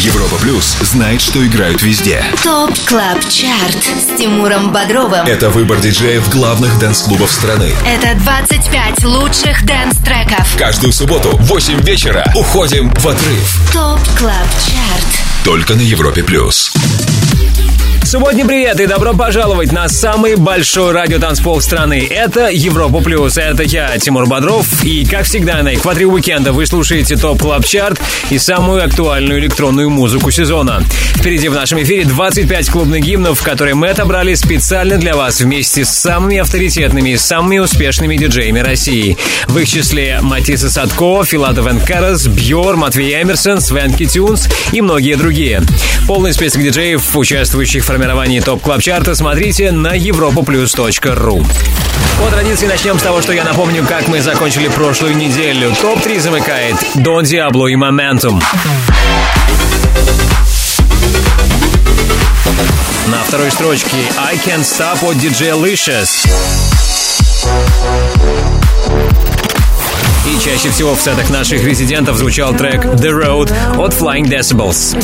Европа Плюс знает, что играют везде. Top Club Chart с Тимуром Бодровым. Это выбор диджеев главных dance -клубов страны. Это 25 лучших dance -треков. Каждую субботу в 8 вечера уходим в отрыв. Top Club Chart. Только на Европе Плюс. Субботний привет и добро пожаловать на самый большой радиотанцпол страны. Это Европа Плюс, это я, Тимур Бодров. И, как всегда, на экваторе уикенда вы слушаете Top Club Chart и самую актуальную электронную музыку сезона. Впереди в нашем эфире 25 клубных гимнов, которые мы отобрали специально для вас вместе с самыми авторитетными и самыми успешными диджеями России. В их числе Matisse & Sadko, Filatov & Karas, Бьор, Matvey Emerson, Swanky Tunes и многие другие. Полный список диджеев, участвующих в формировании Top Club Chart а, смотрите на europaplus.ru. По традиции начнем с того, что я напомню, как мы закончили прошлую неделю. Топ-3 замыкает Don Diablo и Momentum. На второй строчке I Can't Stop от DJ Licious. И чаще всего в сетах наших резидентов звучал трек The Road от Flying Decibels.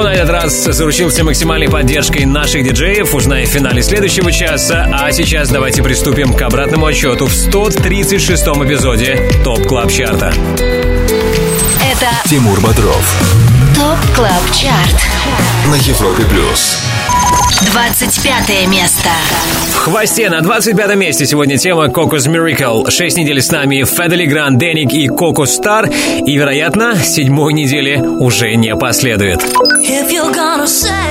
Кто на этот раз заручился максимальной поддержкой наших диджеев, узнаем в финале следующего часа. А сейчас давайте приступим к обратному отсчету в 136-м эпизоде Top Club Chart а. Это Тимур Бодров ТОП КЛАБ ЧАРТ. на Европе Плюс. 25 место. В хвосте на 25 месте сегодня тема Cocos Miracle. Шесть недель с нами Федели Гранд, Деник и Коко Стар. И, вероятно, седьмой недели уже не последует. If you're gonna save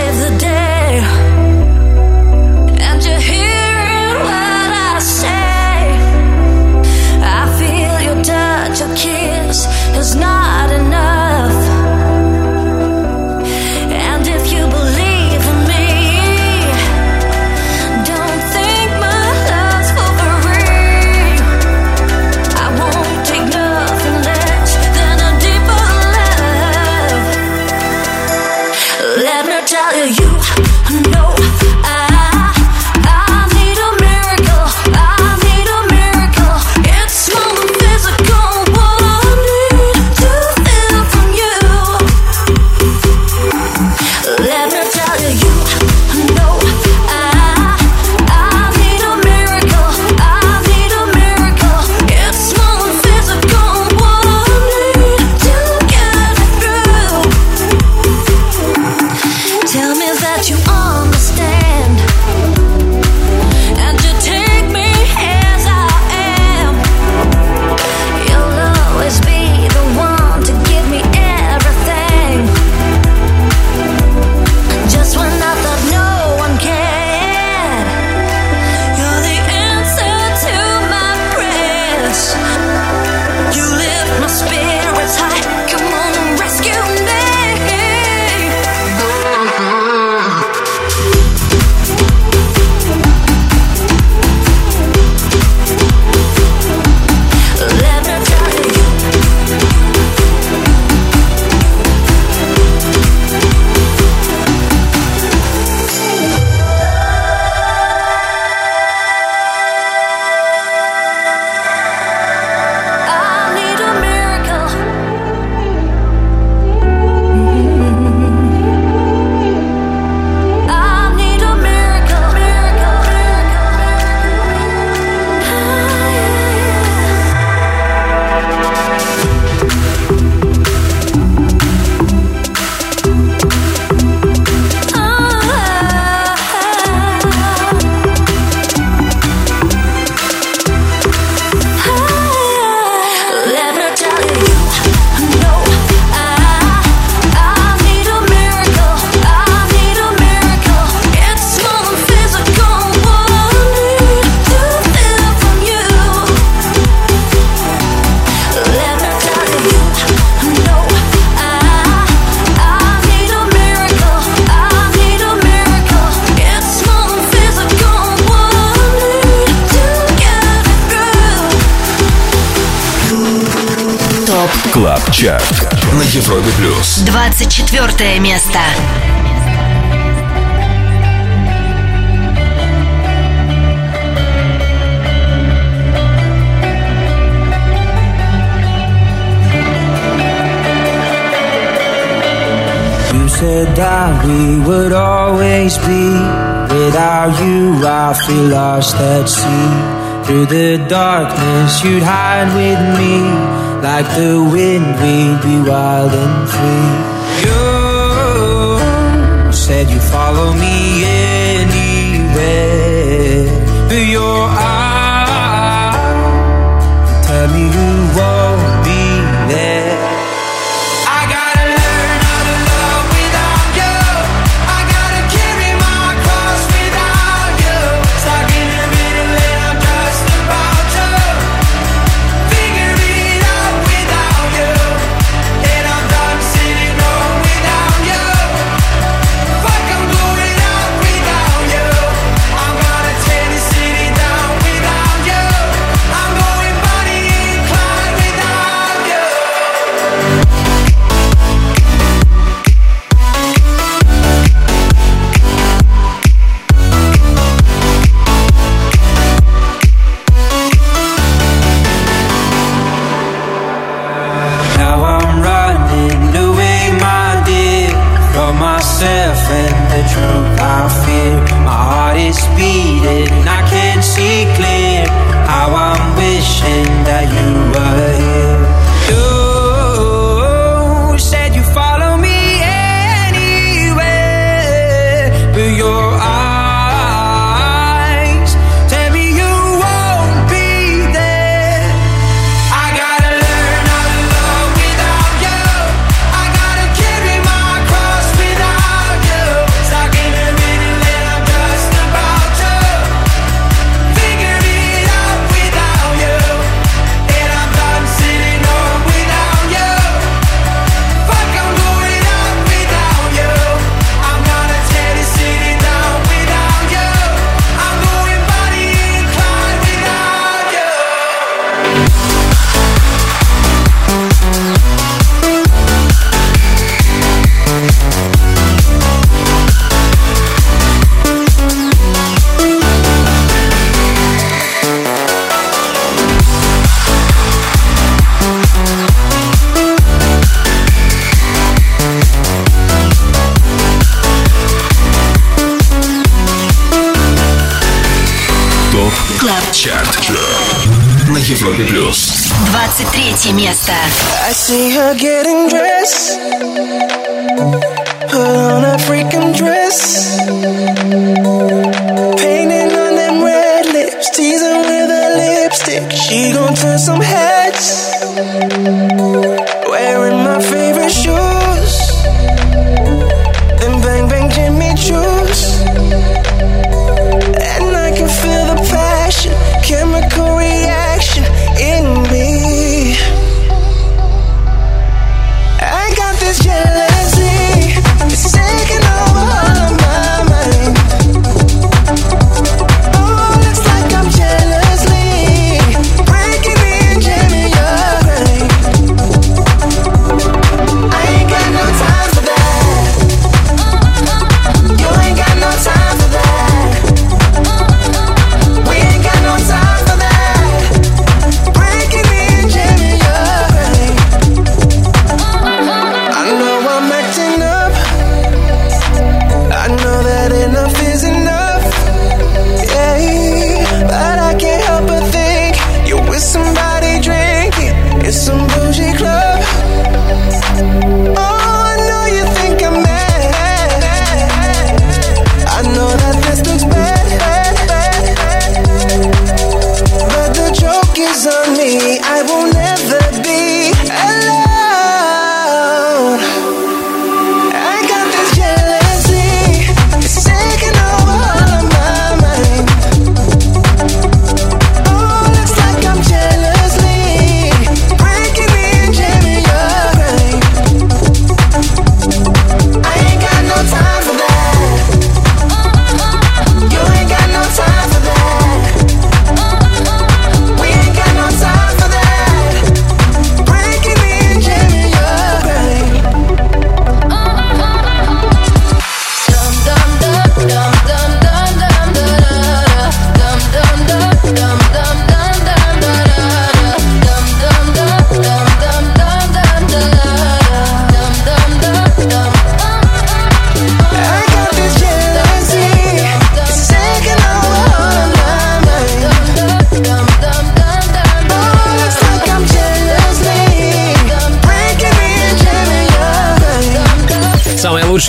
I feel lost at sea. Through the darkness, you'd hide with me. Like the wind, we'd be wild and free. You said you'd follow me.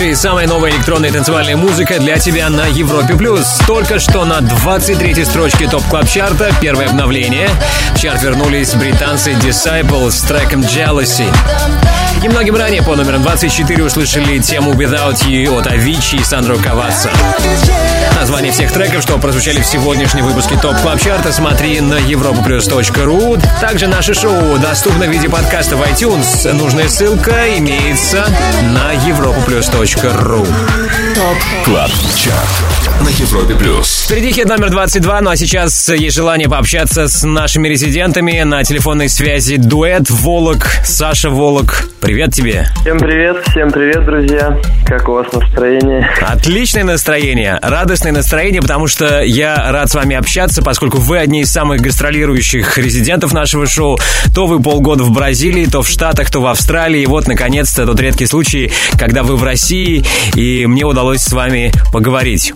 Лучшая и самая новая электронная танцевальная музыка для тебя на Европе+. плюс. Только что на 23-й строчке Top Club Chart а первое обновление. В чарт вернулись британцы Disciples с треком Jealousy. Немногим ранее под номером 24 услышали тему Without You от Avicii и Sandro Cavazza. Название всех треков, что прозвучали в сегодняшнем выпуске Top Club Chart а, смотри на europaplus.ru. Также наше шоу доступно в виде подкаста в iTunes. Нужная ссылка имеется на europaplus.ru. Club Chart на Европе плюс. Впереди хит номер 22, ну а сейчас есть желание пообщаться с нашими резидентами на телефонной связи дуэт Volac, Саша Volac. Привет тебе. Всем привет, всем привет, друзья. Как у вас настроение? Отличное настроение, радостное настроение, потому что я рад с вами общаться, поскольку вы одни из самых гастролирующих резидентов нашего шоу. То вы полгода в Бразилии, то в Штатах, то в Австралии. И вот, наконец-то, тот редкий случай, когда вы в России, и мне удалось с вами поговорить.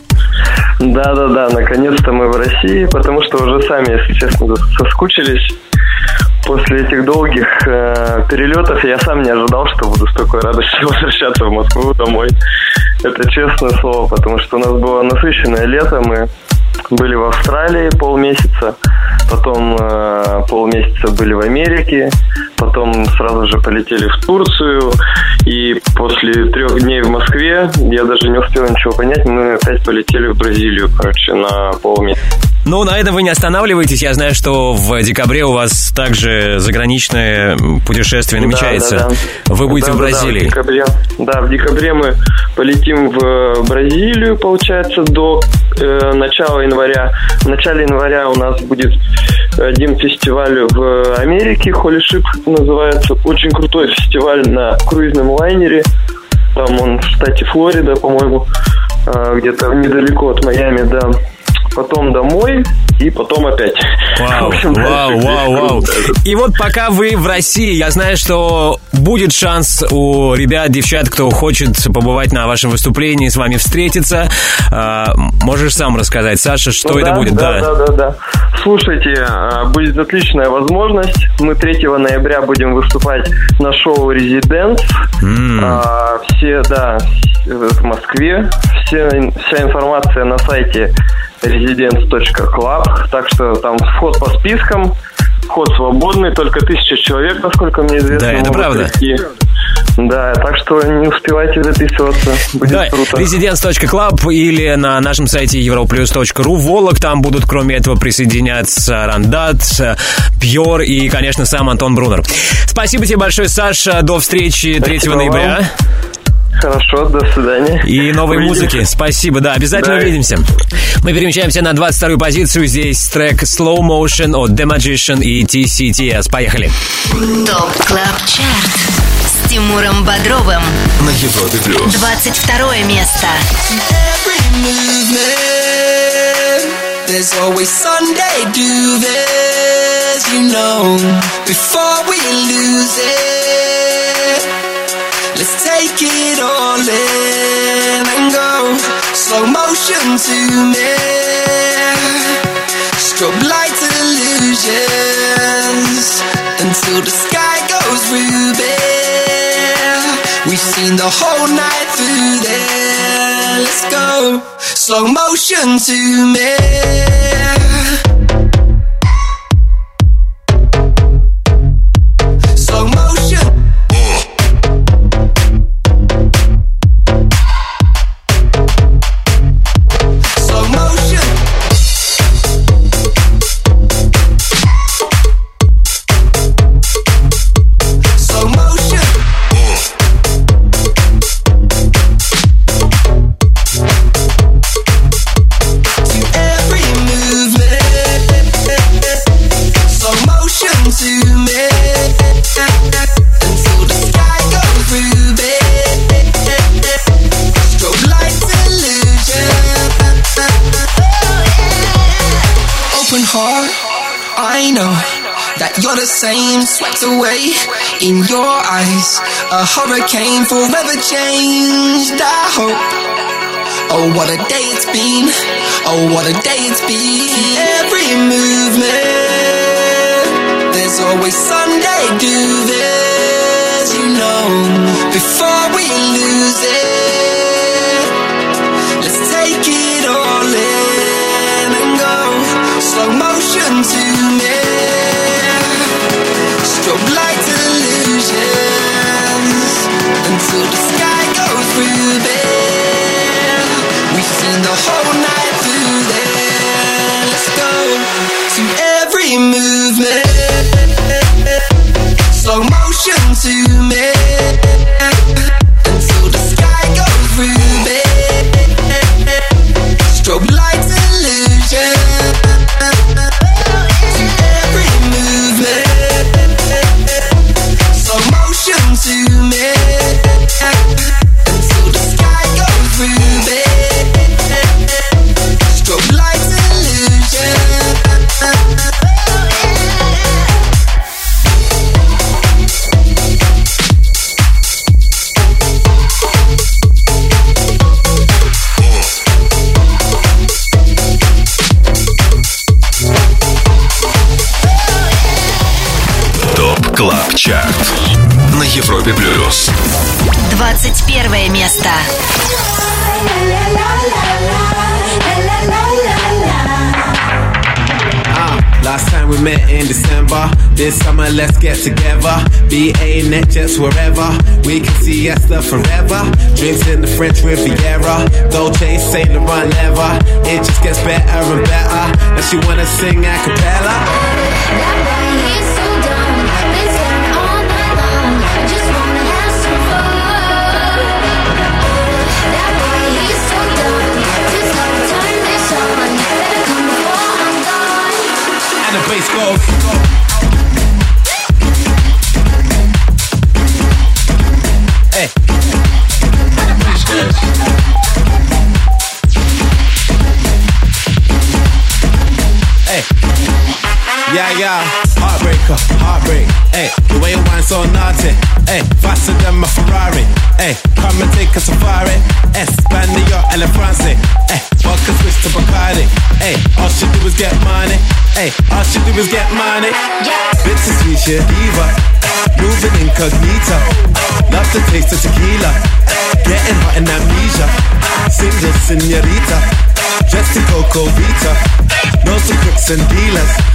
Да-да-да, наконец-то мы в России, потому что уже сами, если честно, соскучились. После этих долгих э, перелетов я сам не ожидал, что буду с такой радостью возвращаться в Москву домой. Это честное слово, потому что у нас было насыщенное лето, мы были в Австралии полмесяца, потом э, полмесяца были в Америке, потом сразу же полетели в Турцию, и после трех дней в Москве я даже не успел ничего понять, мы опять полетели в Бразилию, короче, на полмесяца. Ну, на этом вы не останавливаетесь. Я знаю, что в декабре у вас также заграничное путешествие намечается. Да, да, да. Вы будете Да, в да, да, Бразилии. в декабре. Да, в декабре мы полетим в Бразилию, получается, до э, начала января. В начале января у нас будет один фестиваль в Америке, Ship называется. Очень крутой фестиваль на круизном лайнере. Там он в штате Флорида, по-моему, э, где-то недалеко от Майами, да. Потом домой и потом опять. Вау, В общем, вау, дальше вау, вау. И вот пока вы в России, я знаю, что будет шанс у ребят, девчат, кто хочет побывать на вашем выступлении, с вами встретиться. А, можешь сам рассказать, Саша, что Ну это да, будет? Да, да, да, да. Слушайте, а, будет отличная возможность. Мы 3 ноября будем выступать на шоу «Резиденс». А, Все, да, в Москве. Все, вся информация на сайте residence.club. Так что там вход по спискам. Вход свободный, только тысяча человек, насколько мне известно. Да, это правда. прийти. Да, так что не успевайте записываться. Будет Да, круто. residence.club или на нашем сайте europlus.ru Волок. Там будут, кроме этого, присоединяться Рандат, Пьор и, конечно, сам Антон Брунер. Спасибо тебе большое, Саша. До встречи 3 Спасибо ноября. Хорошо, до свидания. И новой Увидимся. музыки. Спасибо, да, обязательно Да. увидимся. Мы перемещаемся на 22-ю позицию. Здесь трек Slow Motion от The Magician и TCTS. Поехали. ТОП КЛАБ ЧАРТ с Тимуром Бодровым. На Европе плюс. 22 место. There's always Sunday do this, you know. Before we lose it, let's take it all in and go slow motion to me. Strobe light illusions until the sky goes ruby. We've seen the whole night through there. Let's go slow motion to me. a hurricane forever changed I hope. Oh, what a day it's been. Oh, what a day it's been. Every movement, there's always Sunday this. you know. Before we lose it, let's take it all in and go. Slow motion to me. Strobe movement, slow motion to me This summer, let's get together. BA, NetJets, wherever. We can see Esther forever. Drinks in the French Riviera. Dolce, Saint Laurent leather. It just gets better and better. And she wanna sing a cappella. Yeah, yeah. Heartbreaker, heartbreak. Hey, the way you wine so naughty. Hey, faster than my Ferrari. Hey, come and take a safari. Espanol and the France. Hey, vodka switch to Bacardi. All she do is get money. All she do is get money. Bittersweet, she a diva. Moving incognito. Love the taste of tequila. Getting hot in amnesia. Single senorita. Dressed in Coco Vita. Knows the crooks and dealers.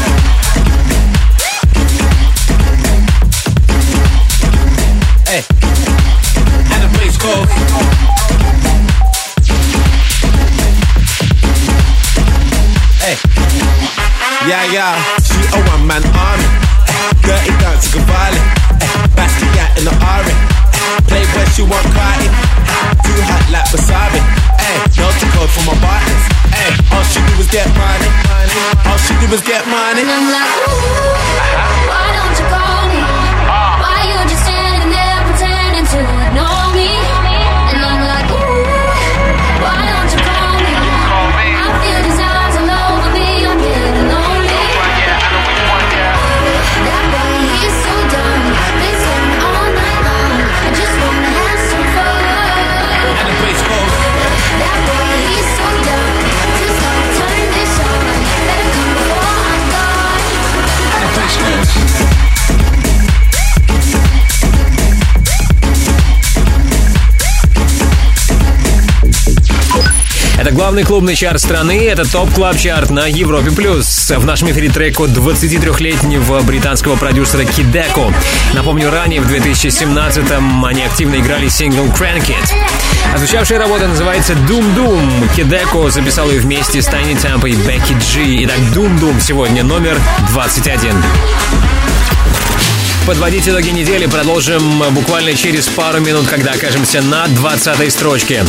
Hey. Yeah, yeah. She a one man army. Eh, Dirty violent. Eh, Basquiat in the Ari. Play where she want party. Too hot like wasabi. Hey, to code for my partners. Hey, all she do is get money. All she do is get money. And I'm like, why don't you call Главный клубный чарт страны, это топ клаб чарт на Европе+. плюс. В нашем эфире трек от 23-летнего британского продюсера Кидеко. Напомню, ранее в 2017-м они активно играли сингл Crank It. А звучавшая работа называется Doom Doom. Кидеко записал ее вместе с Tiny Tempo и Becky G. Итак, Doom Doom сегодня номер 21. Подводить итоги недели продолжим буквально через пару минут, когда окажемся на 20 строчке.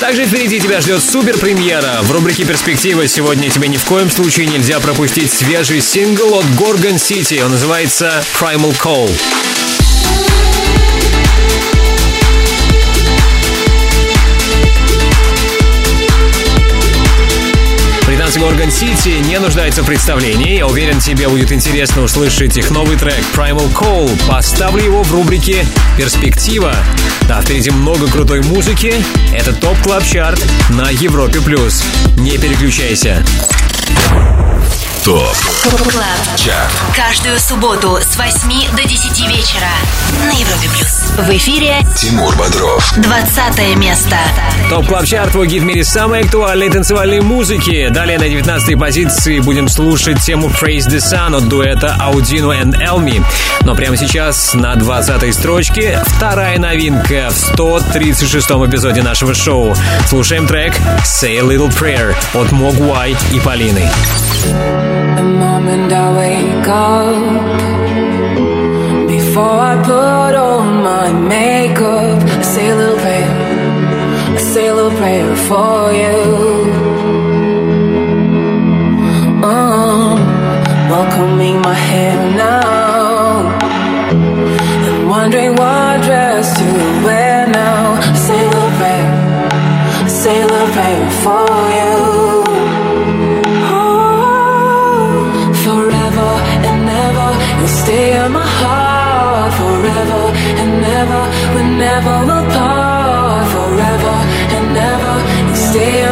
Также впереди тебя ждет супер премьера. В рубрике «Перспектива» сегодня тебе ни в коем случае нельзя пропустить свежий сингл от Gorgon City. Он называется «Primal Call». Сити не нуждается в представлении. Я уверен, тебе будет интересно услышать их новый трек Primal Call. Поставлю его в рубрике «Перспектива». Да, впереди много крутой музыки. Это Top Club Chart на Европе+. плюс. Не переключайся. Top Club Chart Каждую субботу с 8 до 10 вечера на Европе плюс. В эфире Тимур Бодров 20 место. Top Club Chart, твой гид в мире самой актуальной танцевальной музыки. Далее на 19 позиции будем слушать тему Praise the Sun от дуэта Audino and Elmi. Но прямо сейчас на 20 строчке вторая новинка в 136 эпизоде нашего шоу. Слушаем трек Say a Little Prayer от Могуай и Полины. The moment I wake up, before I put on my makeup, I say a little prayer, I say a little prayer for you. Um, welcoming my hair now, and wondering what dress to wear now. Say a little prayer, say a little prayer for you. hear my heart forever and never. We're never apart forever and never. Stay.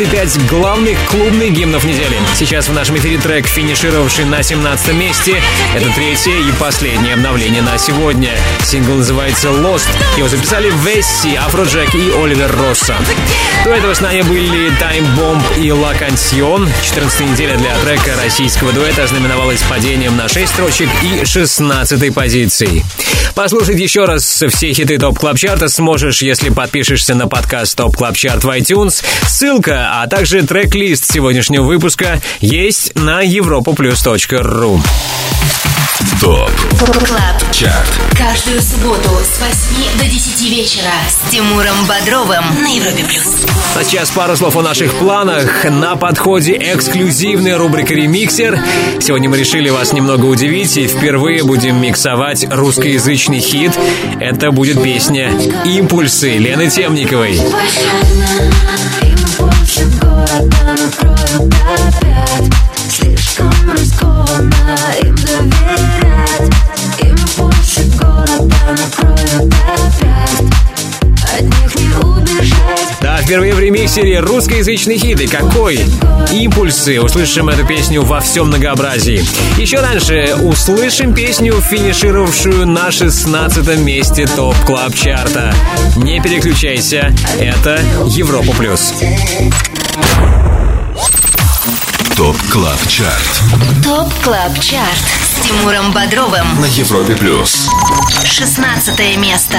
25 главных клубных гимнов недели. Сейчас в нашем эфире трек, финишировавший на 17 месте. Это третье и последнее обновление на сегодня. Сингл называется Lost. Его записали Vassy, Afrojack и Oliver Rosa. До этого с нами были Time Bomb и La Canción. 14 неделя для трека российского дуэта ознаменовалась падением на 6 строчек и 16 позицией. Послушать еще раз все хиты Top Club Chart а сможешь, если подпишешься на подкаст Top Club Chart в iTunes. Ссылка, а также трек-лист сегодняшнего выпуска есть на europaplus.ru. Top Club Chart Каждую субботу с 8 до 10 вечера с Тимуром Бодровым на Европе Плюс. А сейчас пару слов о наших планах. На подходе эксклюзивная рубрика «Ремиксер». Сегодня мы решили вас немного удивить и впервые будем миксовать русскоязычный хит. Это будет песня «Импульсы» Лены Темниковой. Им им доверять Им больше города накроют опять Да, впервые в ремиксере русскоязычный хит. И какой? Импульсы. Услышим эту песню во всем многообразии. Еще раньше услышим песню, финишировавшую на 16 месте Top Club Chart а. Не переключайся, это Европа Плюс. Top Club Chart Top Club Chart с Тимуром Бодровым. на Европе Плюс. 16 место.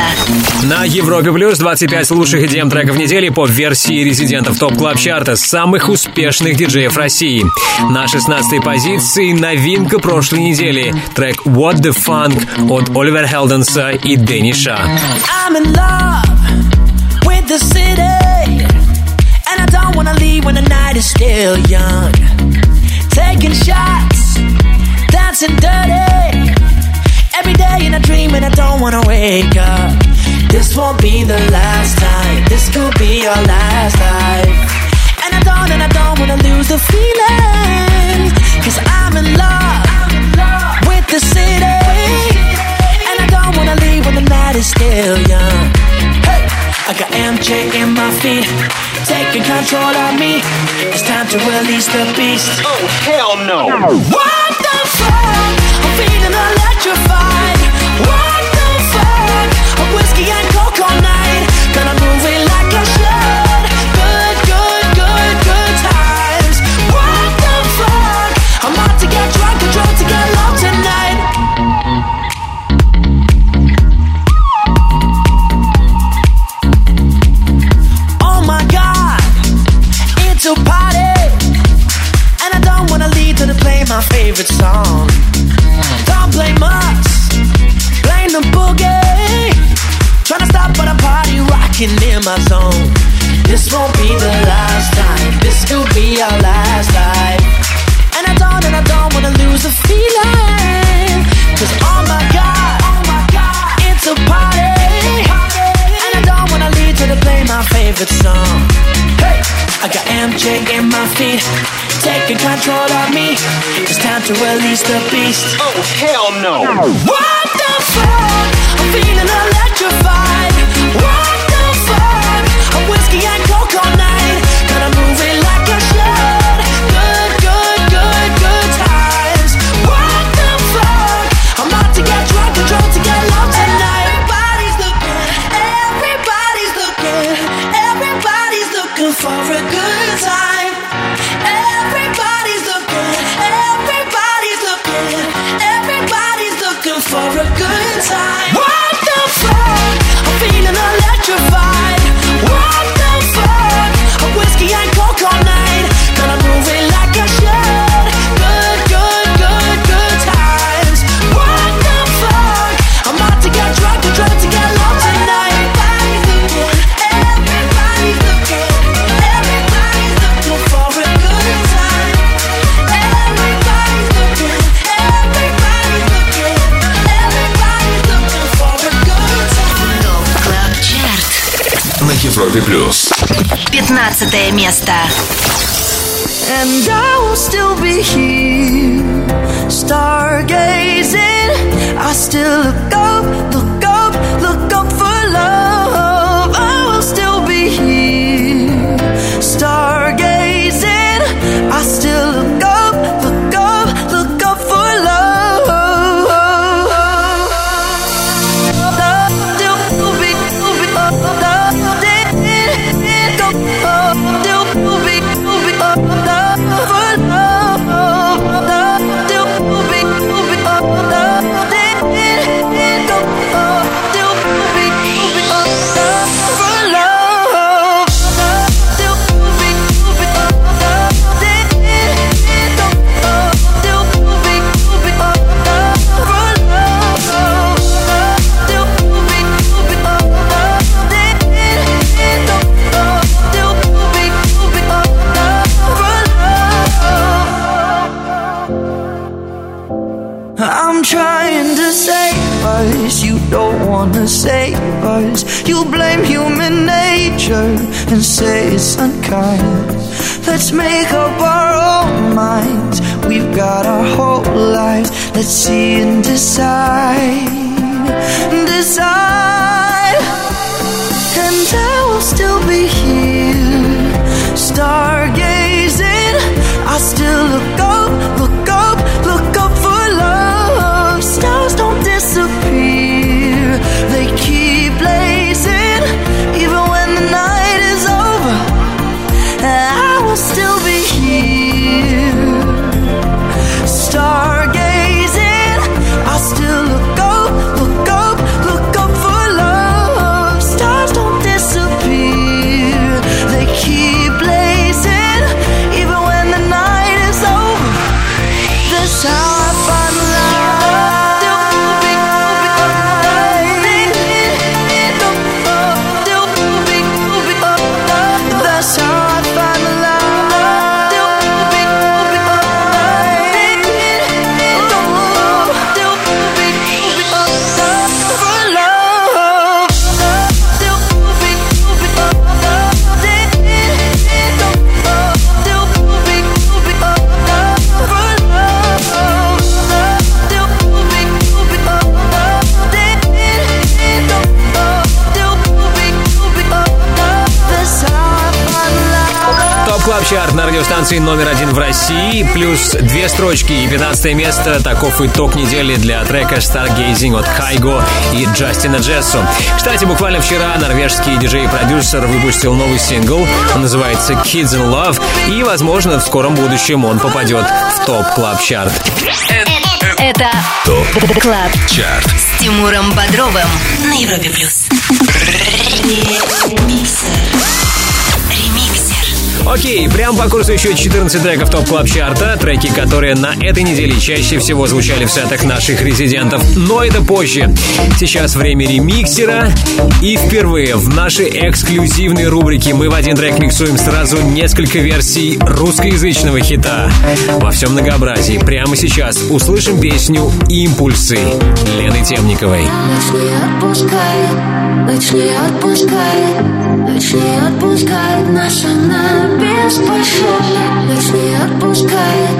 На Европе Плюс 25 лучших EDM треков недели по версии резидентов Top Club Chart а самых успешных диджеев России. На 16 позиции новинка прошлой недели. Трек What the Funk от Оливера Хелденса и Дэнни Ша. I'm in love with the city, and I don't wanna leave when the night is still young. Taking shots, dancing dirty, every day in a dream, and I don't wanna wake up. This won't be the last time. This could be our last life. And I don't, and I don't wanna lose the feeling. Cause I'm in love with the city. And I don't wanna leave when the night is still young. I got MJ in my feet, taking control of me. It's time to release the beast. Oh, hell no. What the fuck? I'm feeling electrified. What the fuck? A whiskey and coke favorite song. Don't blame us, blame the boogie. Tryna stop but a party rocking in my zone. Taking control of me. It's time to release the beast. Oh hell no! What the fuck? I'm feeling electrified. What the fuck? A whiskey and coke all night. And I will still be here, stargazing. I still look up, look up, look up for love. I will still be here. Let's make up our own minds. We've got our whole lives. Let's see and decide. Decide. России. Плюс две строчки и 15 место. Таков итог недели для трека Stargazing от Кайго и Джастина Джессо. Кстати, буквально вчера норвежский диджей и продюсер выпустил новый сингл. Он называется Kids in Love. И, возможно, в скором будущем он попадет в Top Club Chart. Это Top Club Chart. с Тимуром Бодровым на Европе плюс. Окей, прям по курсу еще 14 треков топ клаб чарта треки, которые на этой неделе чаще всего звучали в сетах наших резидентов. Но это позже. Сейчас время ремиксера. И впервые в нашей эксклюзивной рубрике мы в один трек миксуем сразу несколько версий русскоязычного хита. Во всем многообразии. Прямо сейчас услышим песню «Импульсы» Лены Темниковой. Ночь не отпускает, ночь не отпускает, ночь не отпускает нас она беспощадна. Ночь не отпускает,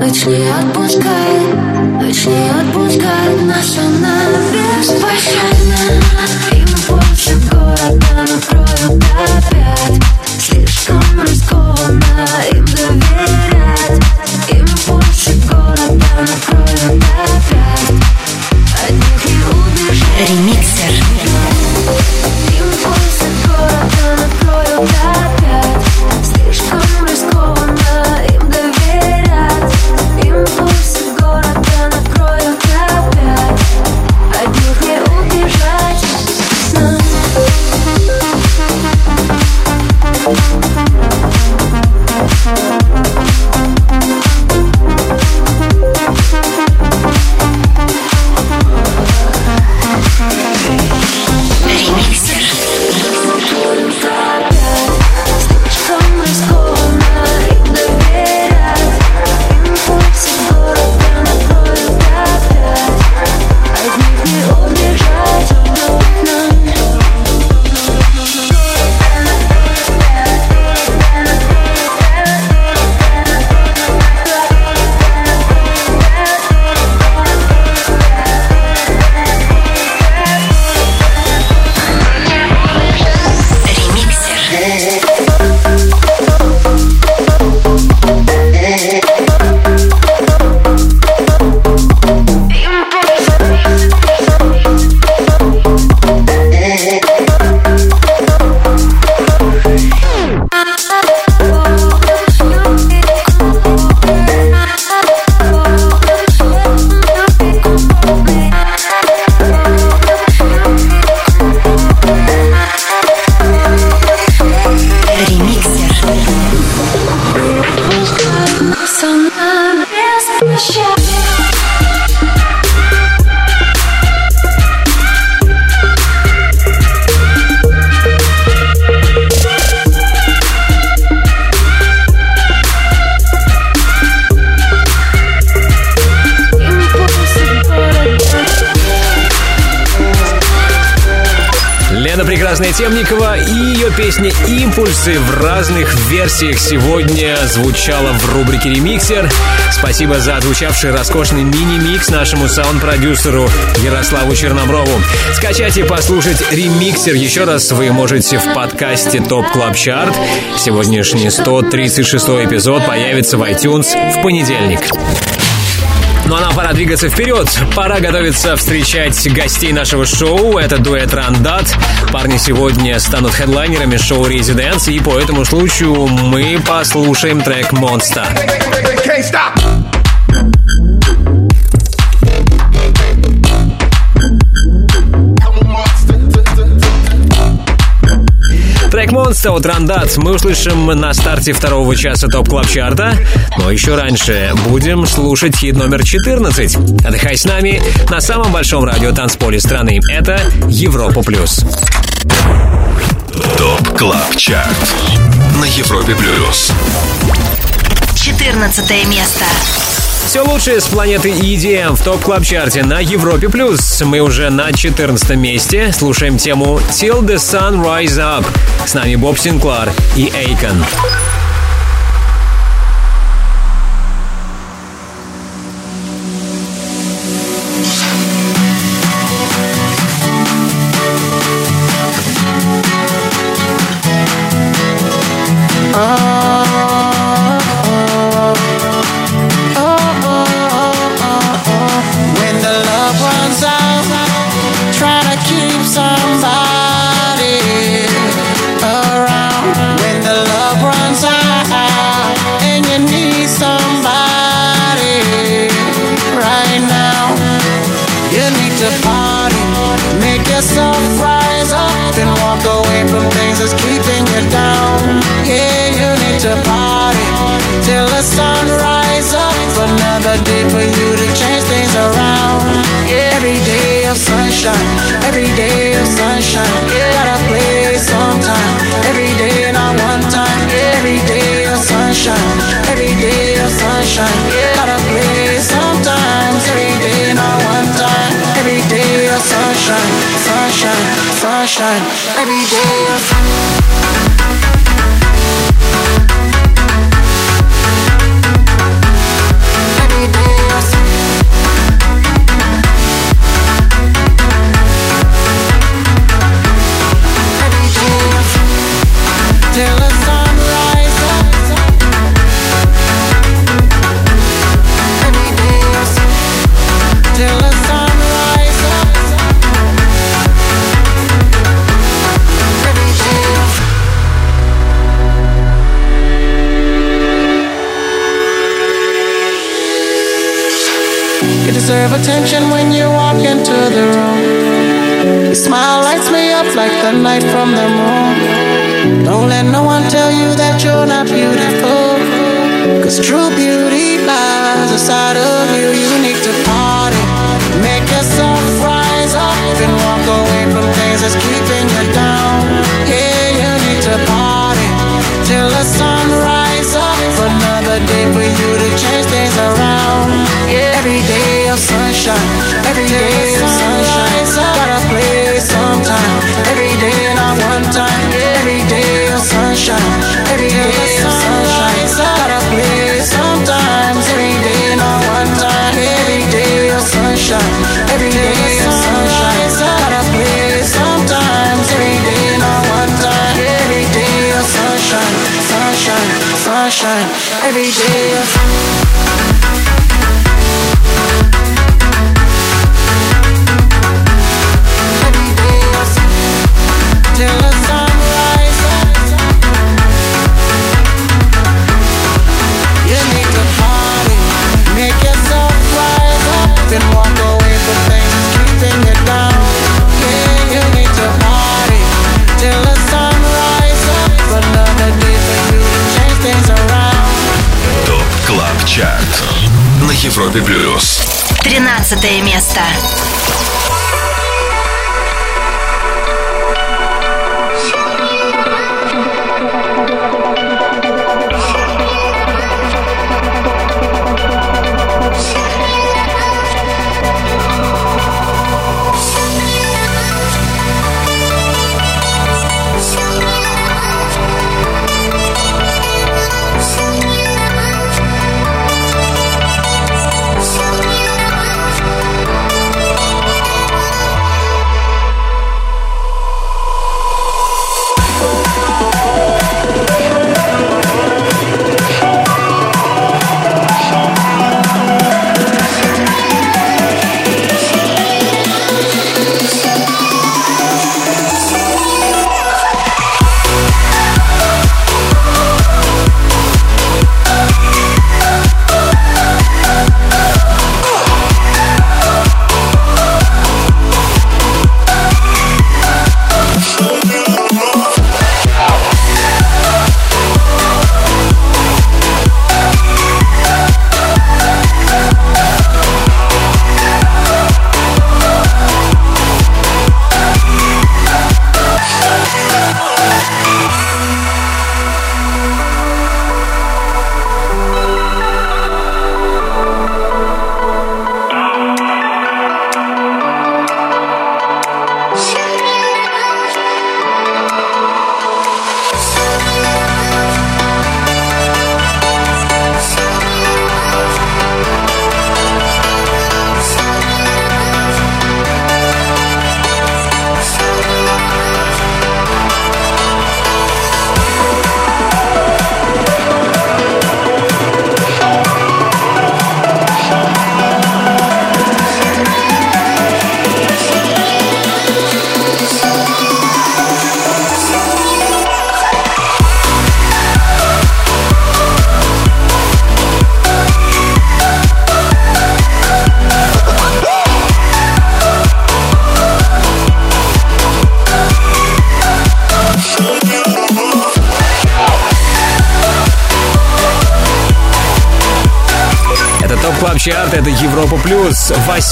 ночь не отпускает, ночь не отпускает нас она беспощадна. Импульсы города накроют опять, слишком рискованно им доверять. Импульсы города накроют опять. От них не убежать Ремиксер. Версиях сегодня звучала в рубрике «Ремиксер». Спасибо за звучавший роскошный мини-микс нашему саунд-продюсеру Ярославу Черноброву. Скачать и послушать «Ремиксер» еще раз вы можете в подкасте «Top Club Chart». Сегодняшний 136 эпизод появится в iTunes в понедельник. Пора двигаться вперед. Пора готовиться встречать гостей нашего шоу. Это дуэт Рандат. Парни сегодня станут хедлайнерами шоу Residence, и по этому случаю мы послушаем трек Monsta. Трек Monsta от Рандат мы услышим на старте второго часа Top Club Chart а. Но еще раньше будем слушать хит номер 14. Отдыхай с нами на самом большом радио танцполе страны. Это Европа Плюс. ТОП КЛАБ ЧАРТ на Европе Плюс. 14 место. Все лучшее с планеты EDM в топ клаб чарте на Европе плюс. Мы уже на 14 месте. Слушаем тему Till the Sun Rise Up. С нами Боб Синклар и Эйкон. Deserve attention when you walk into the room. Your smile lights me up like the light from the moon. Don't let no one tell you that you're not beautiful. Cause true beauty sunshine, every day of sunshine. Gotta play sometimes. Every day, not one time. Every day of sunshine, every day of sunshine. Gotta play sometimes. Every day, not one time. Every day of sunshine, sunshine, sunshine. Every day Европе Плюс. 13 место.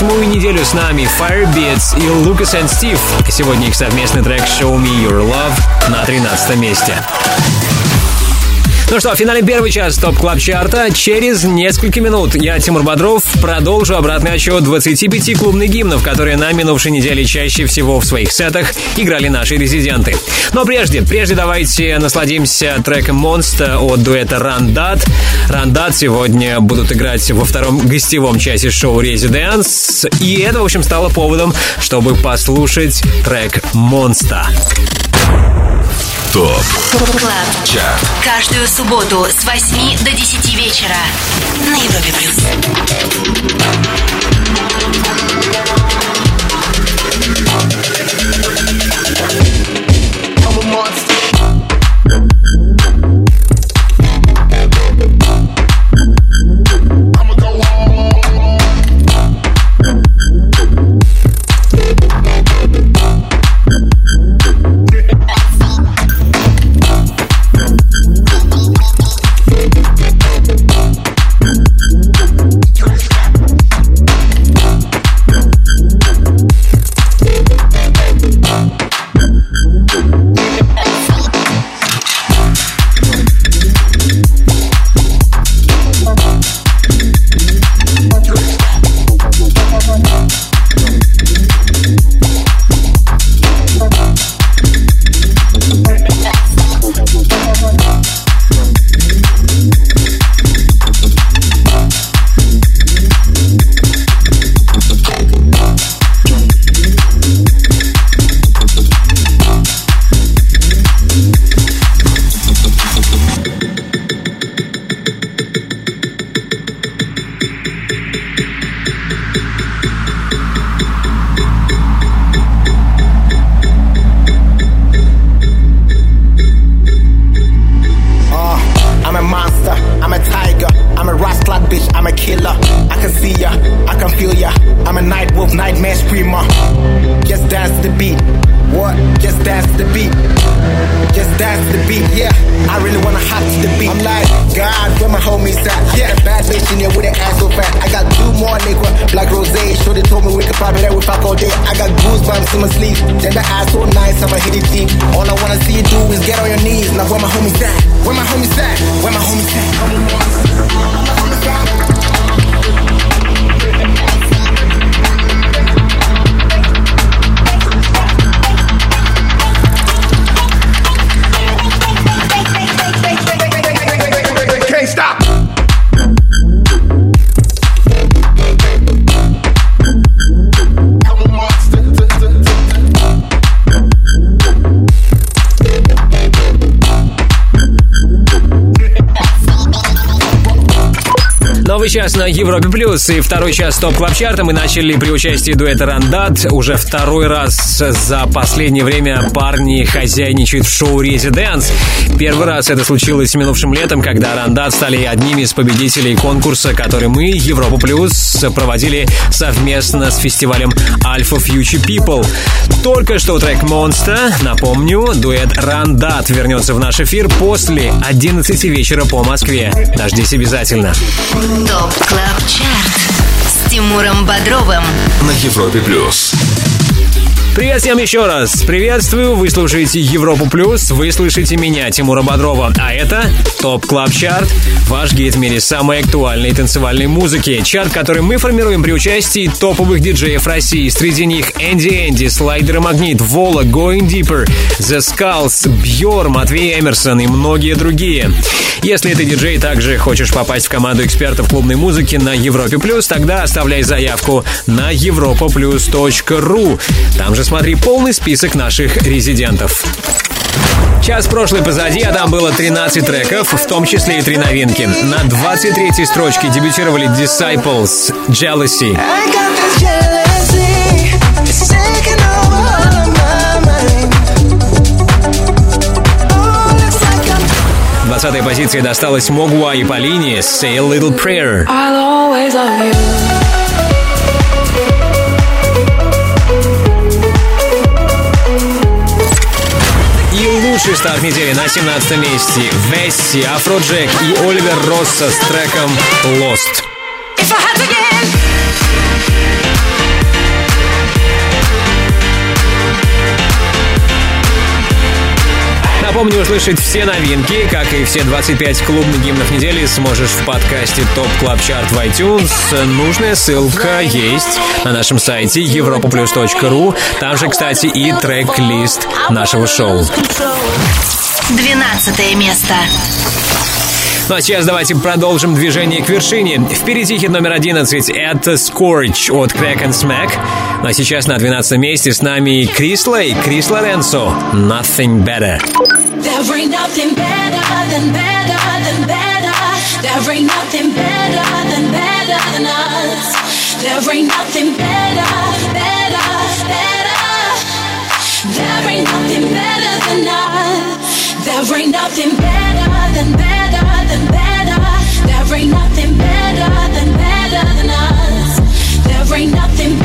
Восьмую неделю с нами Firebeatz и Lucas and Steve. Сегодня их совместный трек Show Me Your Love на 13 месте. Ну что, финалим первый час Top Club Chart а. Через несколько минут я, Тимур Бодров, продолжу обратный отсчет 25 клубных гимнов, которые на минувшей неделе чаще всего в своих сетах играли наши резиденты. Но прежде, прежде давайте насладимся треком «Monsta» от дуэта «Рандат». «Рандат» сегодня будут играть во втором гостевом часе шоу «Residence». И это, в общем, стало поводом, чтобы послушать трек «Monsta». Top Club Chart Каждую субботу с 8 до 10 вечера на Европе плюс. Час на Европе Плюс и второй час топ клаб чарта мы начали при участии дуэта Рандат. Уже второй раз за последнее время парни хозяйничают в шоу Резиденс. Первый раз это случилось минувшим летом, когда Рандат стали одними из победителей конкурса, который мы, Европа Плюс, проводили совместно с фестивалем Alpha Future People. Только что трек Монста, напомню, дуэт Рандат вернется в наш эфир после 11 вечера по Москве. Дождись обязательно. Top Club Chart с Тимуром Бодровым. На Европе Плюс Привет всем еще раз. Приветствую. Вы слушаете Европу Плюс. Вы слышите меня, Тимура Бодрова. А это Top Club Chart. Ваш гид в мире самой актуальной танцевальной музыки. Чарт, который мы формируем при участии топовых диджеев России. Среди них Энди Энди, Слайдер и Магнит, Volac, Going Deeper, The Skulls, Бьор, Матвей Эмерсон и многие другие. Если ты диджей также хочешь попасть в команду экспертов клубной музыки на Европе Плюс, тогда оставляй заявку на europaplus.ru. Там же смотри полный список наших резидентов. Час прошлый позади, а там было 13 треков, в том числе и три новинки. На 23-й строчке дебютировали Disciples, Jealousy. 20-я позиция досталась Могуа и Полине, Say a Little Prayer. I'll always love you. Лучший старт недели на 17 месте. Весси, Афроджек и Оливер Росса с треком Lost. Напомню, услышать все новинки, как и все 25 клубных гимнов недели, сможешь в подкасте Top Club Chart в iTunes. Нужная ссылка есть на нашем сайте europaplus.ru. Там же, кстати, и трек-лист нашего шоу. 12 место. Ну а сейчас давайте продолжим движение к вершине. Впереди хит номер 11 это Scorch от Kraak and Smaak. Ну а сейчас на 12 месте с нами Крис Лейк, Крис Лоренцо. Nothing Better. There ain't nothing better than better than better. There ain't nothing better than better than us. There ain't nothing better, better, better. There ain't nothing better than us. There ain't nothing better than better than better. There ain't nothing better than better than us. There ain't nothing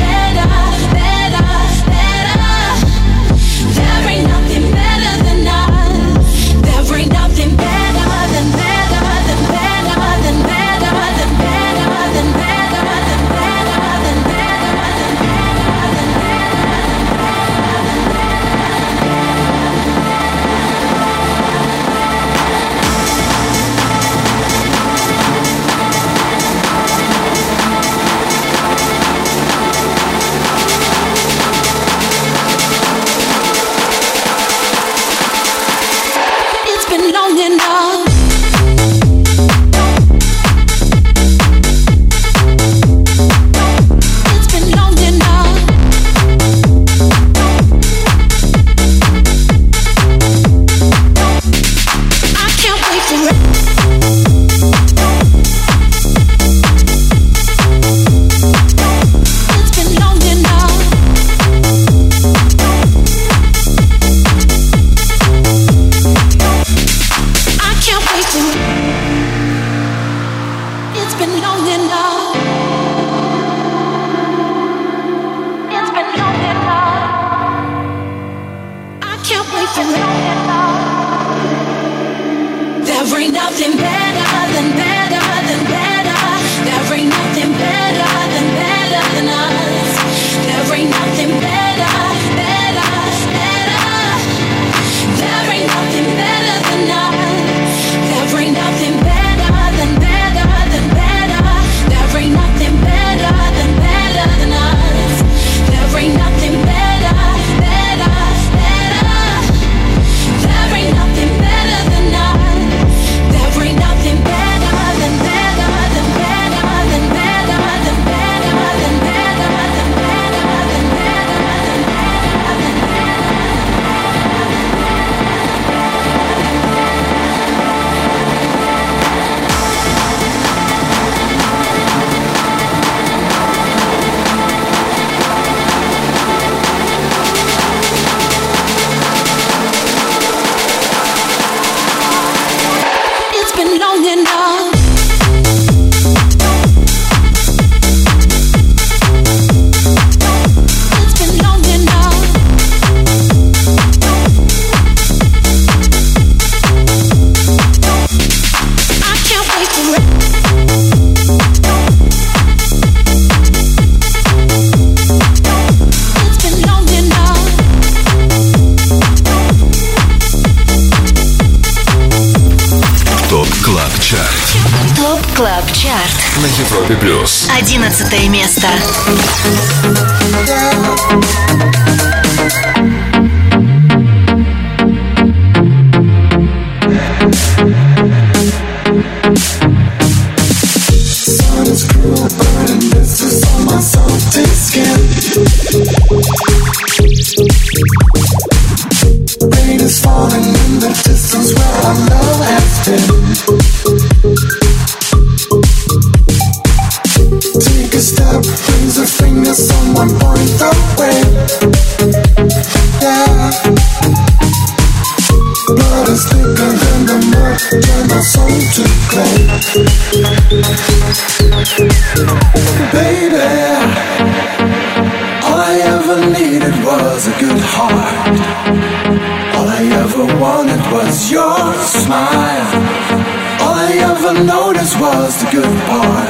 I ever noticed was the good part.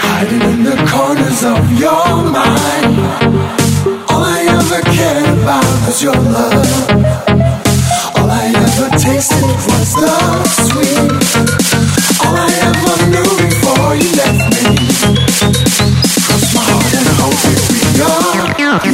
Hiding in the corners of your mind. All I ever cared about was your love. All I ever tasted was the sweet. All I ever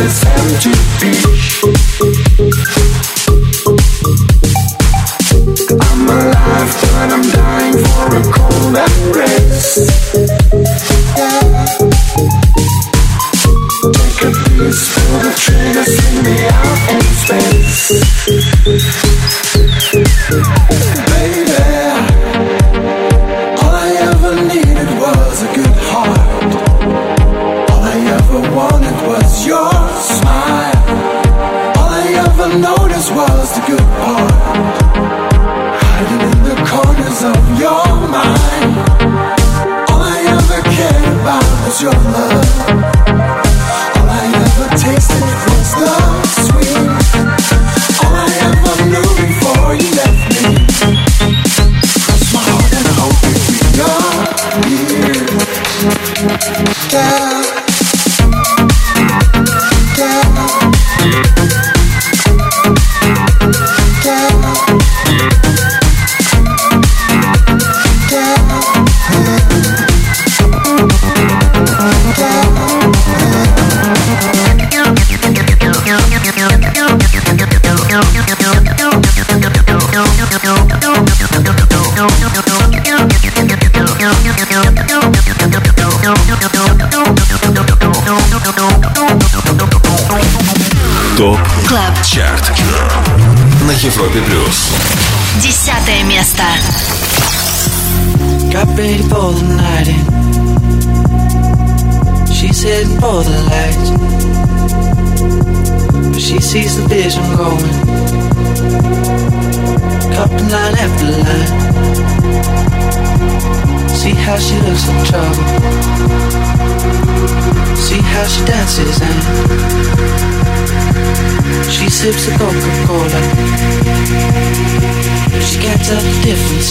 this empty beach. For the light. But she sees the vision going. Cupping line after line. See how she looks in trouble. See how she dances and she sips a Coca-Cola. She can't tell the difference.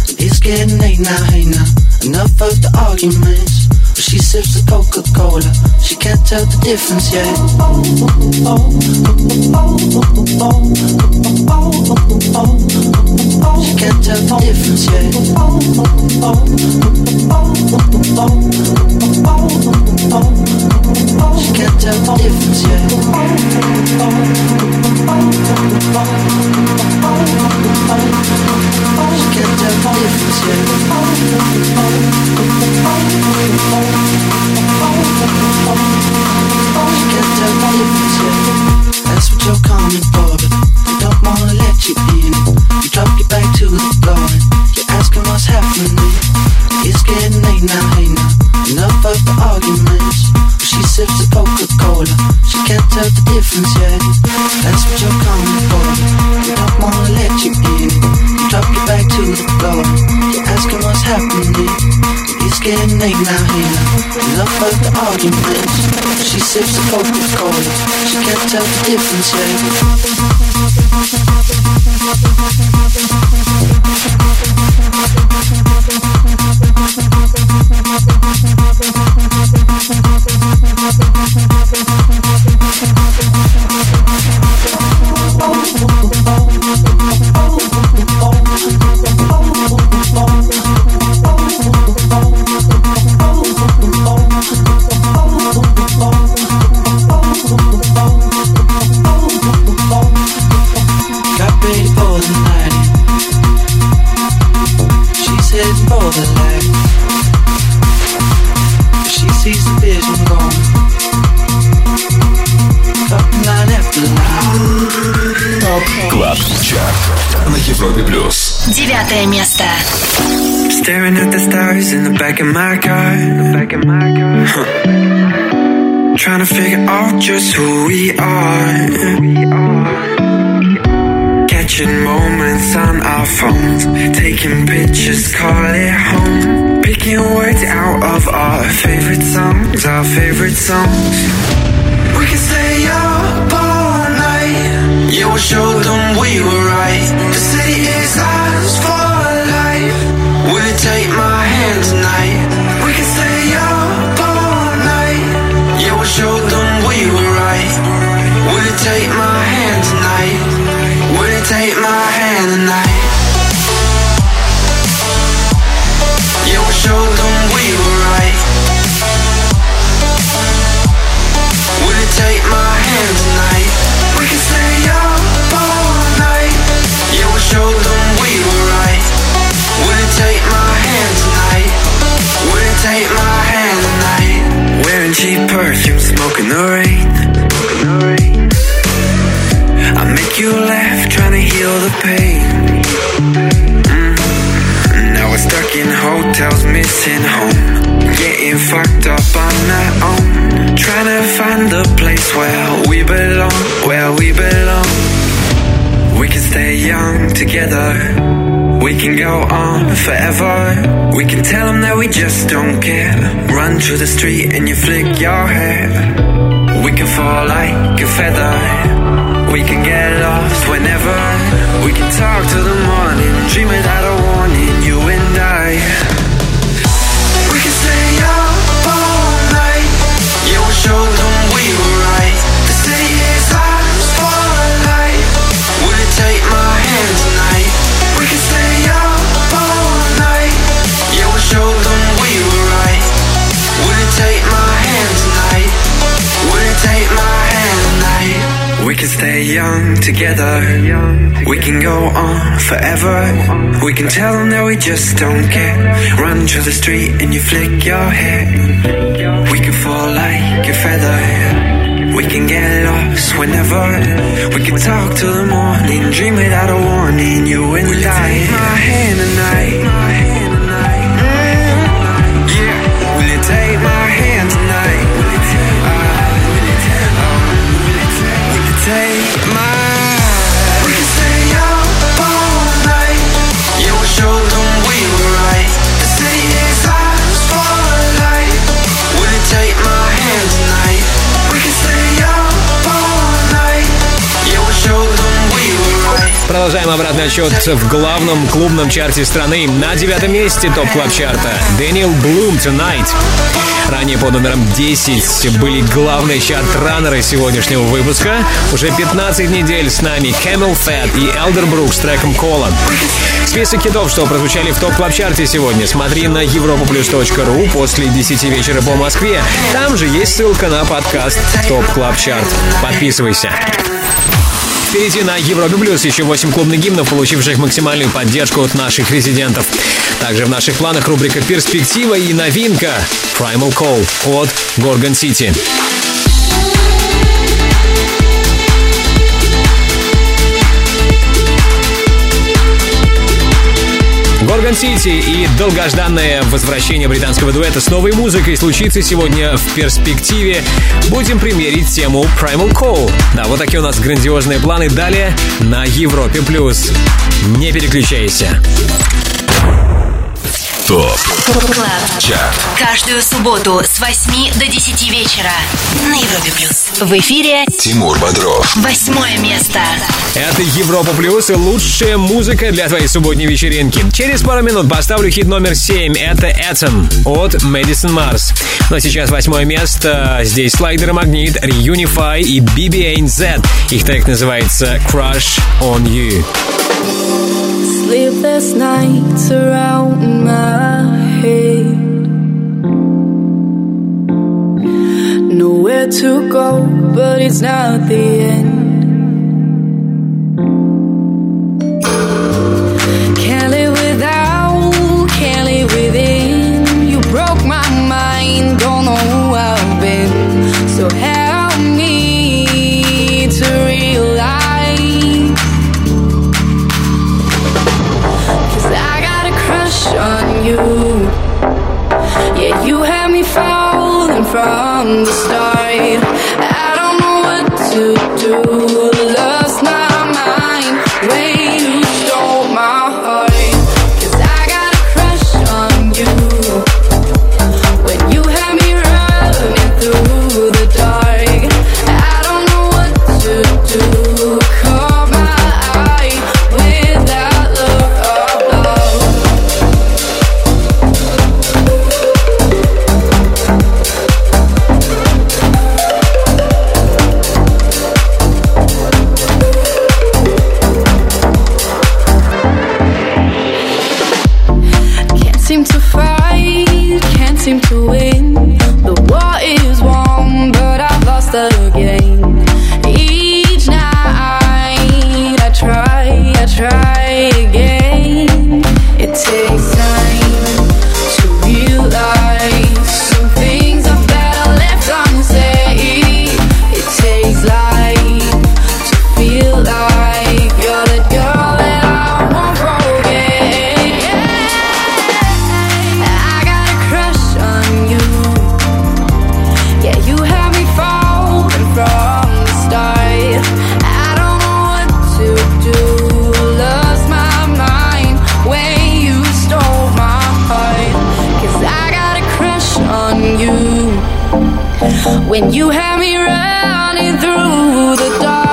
It's getting late now, hey now. Enough of the arguments. But she sips the Coca-Cola. She can't tell the difference yet. She can't tell the difference yet. She can't tell the difference yet. She can't tell the difference yet. She can't tell my difference, yeah. That's what you're coming for. Don't wanna let you in. You drop your back to the floor. You're asking what's happening. It's getting ain't nain now. She sifts the poker colour. She can't tell the difference yet. That's what you're coming for, You're asking what's happening. It's getting late now, hey now. Enough of the arguments. She sips the Coca-Cola. She can't tell the difference yet. Девятое место. Staring at the stars in the back of my car. Back of my car. Huh. Trying to figure out just who we are. Catching moments on our phones. Taking pictures, call it home. Picking words out of our favorite songs. Our favorite songs. Perfume, smoking the rain. I make you laugh, trying to heal the pain. Mm. Now we're stuck in hotels, missing home. Getting fucked up on our own. Trying to find the place where we belong, where we belong. We can stay young together. We can go on forever. We can tell them that we just don't care. Run through the street and you flick your hair. We can fall like a feather. We can get lost whenever. We can talk till the morning, dream without a warning, you and can stay young together. We can go on forever. We can tell them that we just don't care. Run through the street and you flick your hair. We can fall like a feather. We can get lost whenever. We can talk till the morning, dream without a warning. You and I. Take my hand tonight. Обратный отсчет в главном клубном чарте страны. На девятом месте Top Club Chart а Дэниел Блум Tonight. Ранее по номерам 10 были главные чарт-раннеры сегодняшнего выпуска. Уже 15 недель с нами CamelPhat и Elderbrook с треком Cola. Список хитов, что прозвучали в Top Club Chart е сегодня, смотри на europaplus.ru после 10 вечера по Москве. Там же есть ссылка на подкаст Top Club Chart. Подписывайся. Впереди на Европе Плюс еще 8 клубных гимнов, получивших максимальную поддержку от наших резидентов. Также в наших планах рубрика «Перспектива» и новинка Primal Call от Gorgon City. Горгон Сити и долгожданное возвращение британского дуэта с новой музыкой случится сегодня в перспективе. Будем премьерить тему Primal Call. Да, вот такие у нас грандиозные планы. Далее на Европе+. плюс. Не переключайся. Top Club Chart Каждую субботу с 8 до 10 вечера на Европе плюс. В эфире Тимур Бодров восьмое место. Это Европа Плюс и лучшая музыка для твоей субботней вечеринки. Через пару минут поставлю хит номер 7. Это Atom от Madison Mars. Но сейчас восьмое место. Здесь слайдер Магнит, Reunify и BB8Z. Их трек называется Crush on You. Sleepless nights around my head. Nowhere to go, but it's not the end. from the start. I don't know what to do. on you. When you had me running through the dark.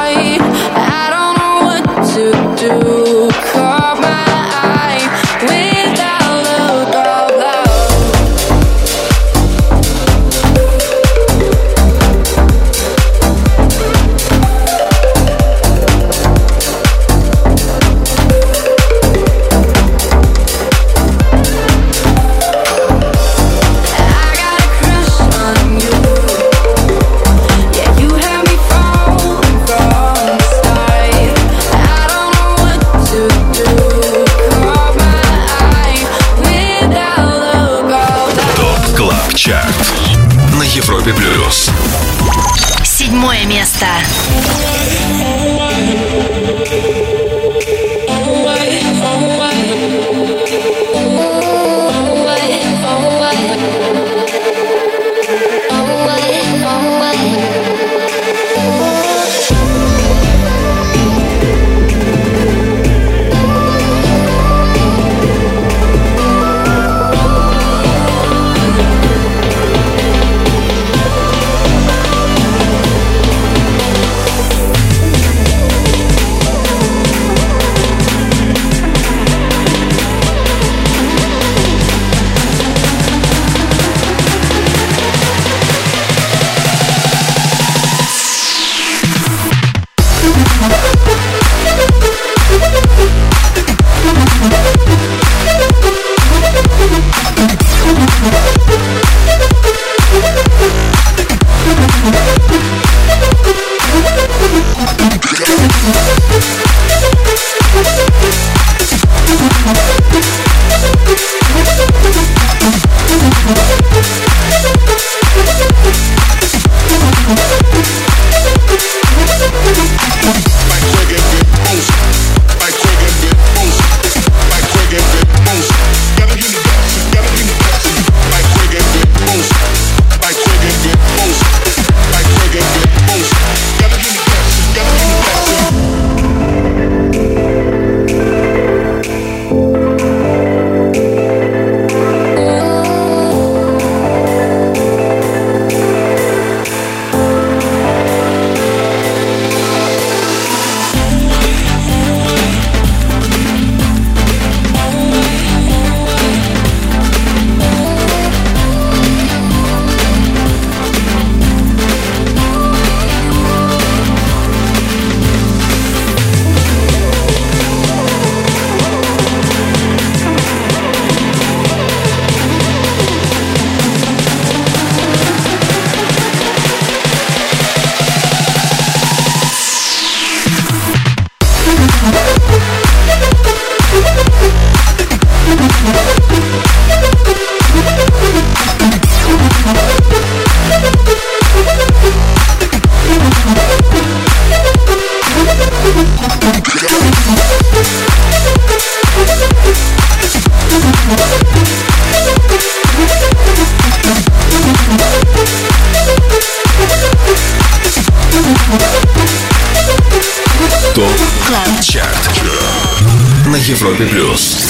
Европе плюс.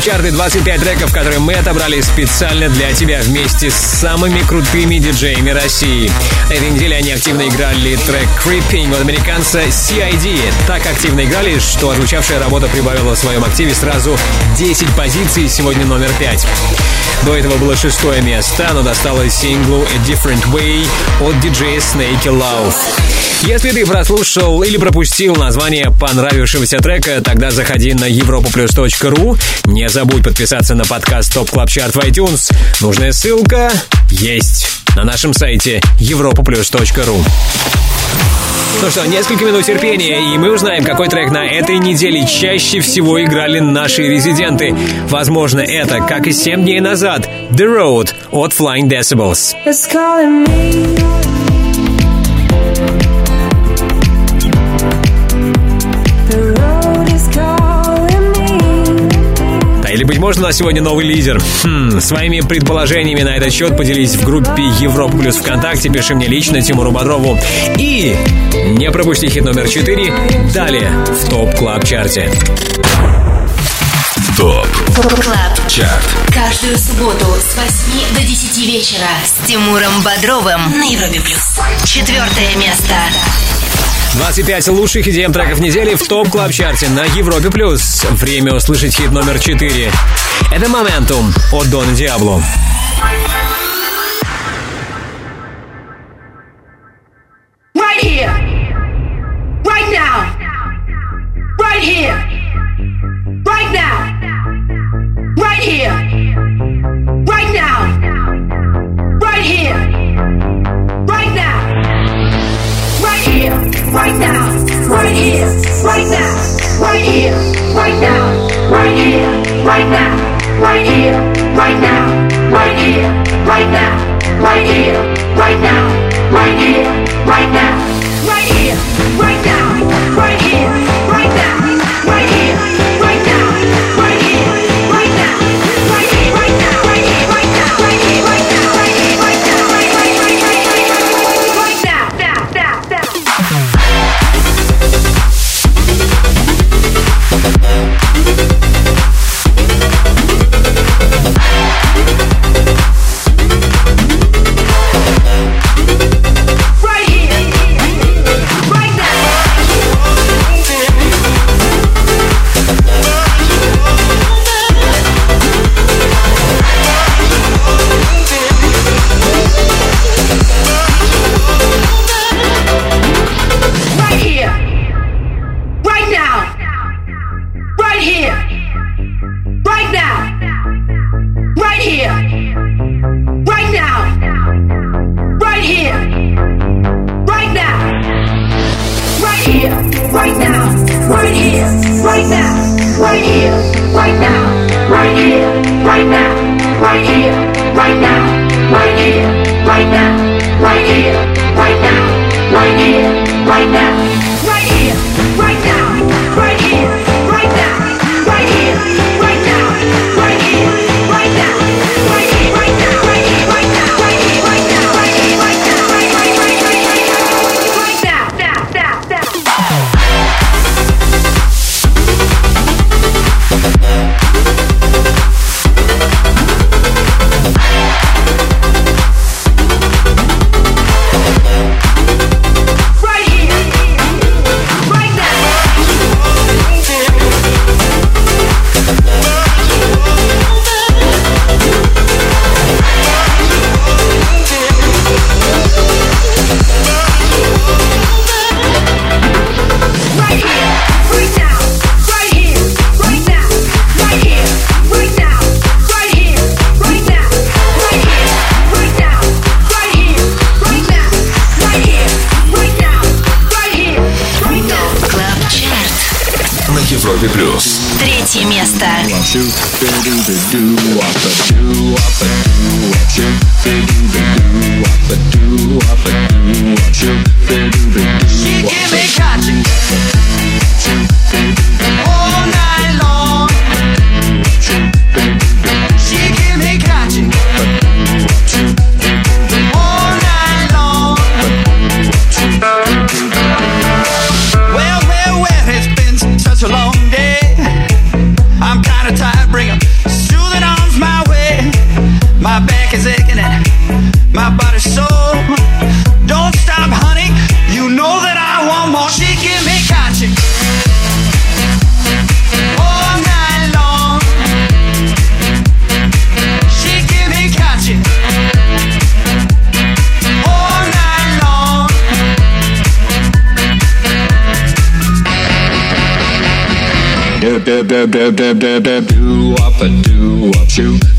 Club Chart и 25 треков, которые мы отобрали специально для тебя вместе с самыми крутыми диджеями России. На этой неделе они активно играли трек Creeping от американца CID. Так активно играли, что отзвучавшая работа прибавила в своем активе сразу 10 позиций, сегодня номер 5. До этого было шестое место, но досталось синглу A Different Way от DJ Snake, Lauv. Если ты прослушал или пропустил название понравившегося трека, тогда заходи на europaplus.ru. Не забудь подписаться на подкаст Top Club Chart в iTunes. Нужная ссылка есть на нашем сайте europoplus.ru. Ну что, несколько минут терпения, и мы узнаем, какой трек на этой неделе чаще всего играли наши резиденты. Возможно, это, как и 7 дней назад, The Road от Flying Decibels. It's calling me. Быть может, у нас сегодня новый лидер. Хм, своими предположениями на этот счет поделись в группе Европа Плюс ВКонтакте. Пиши мне лично Тимуру Бодрову. И не пропусти хит номер 4 далее в Top Club Chart е. Top Club. Chart. Каждую субботу с 8 до 10 вечера с Тимуром Бодровым на Европе Плюс. Четвертое место. 25 лучших EDM треков недели в Top Club Chart е на Европе Плюс. Время услышать хит номер 4. Это «Моментум» от Дона Диабло. dab dab dab dab dab dab do up and do up shoot.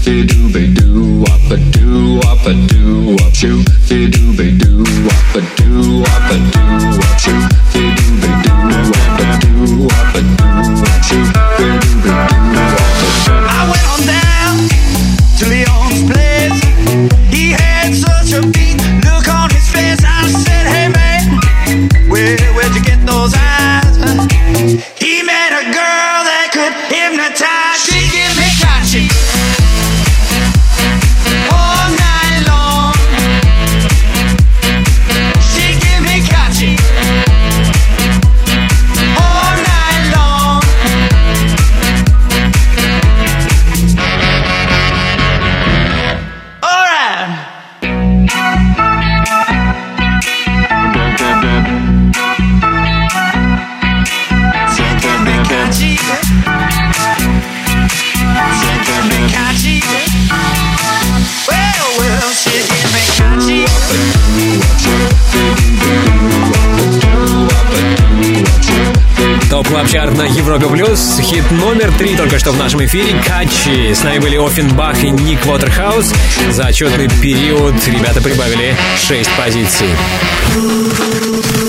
Европе Плюс. Хит номер три только что в нашем эфире. Katchi. С нами были Ofenbach и Nick Waterhouse. За отчетный период ребята прибавили 6 позиций.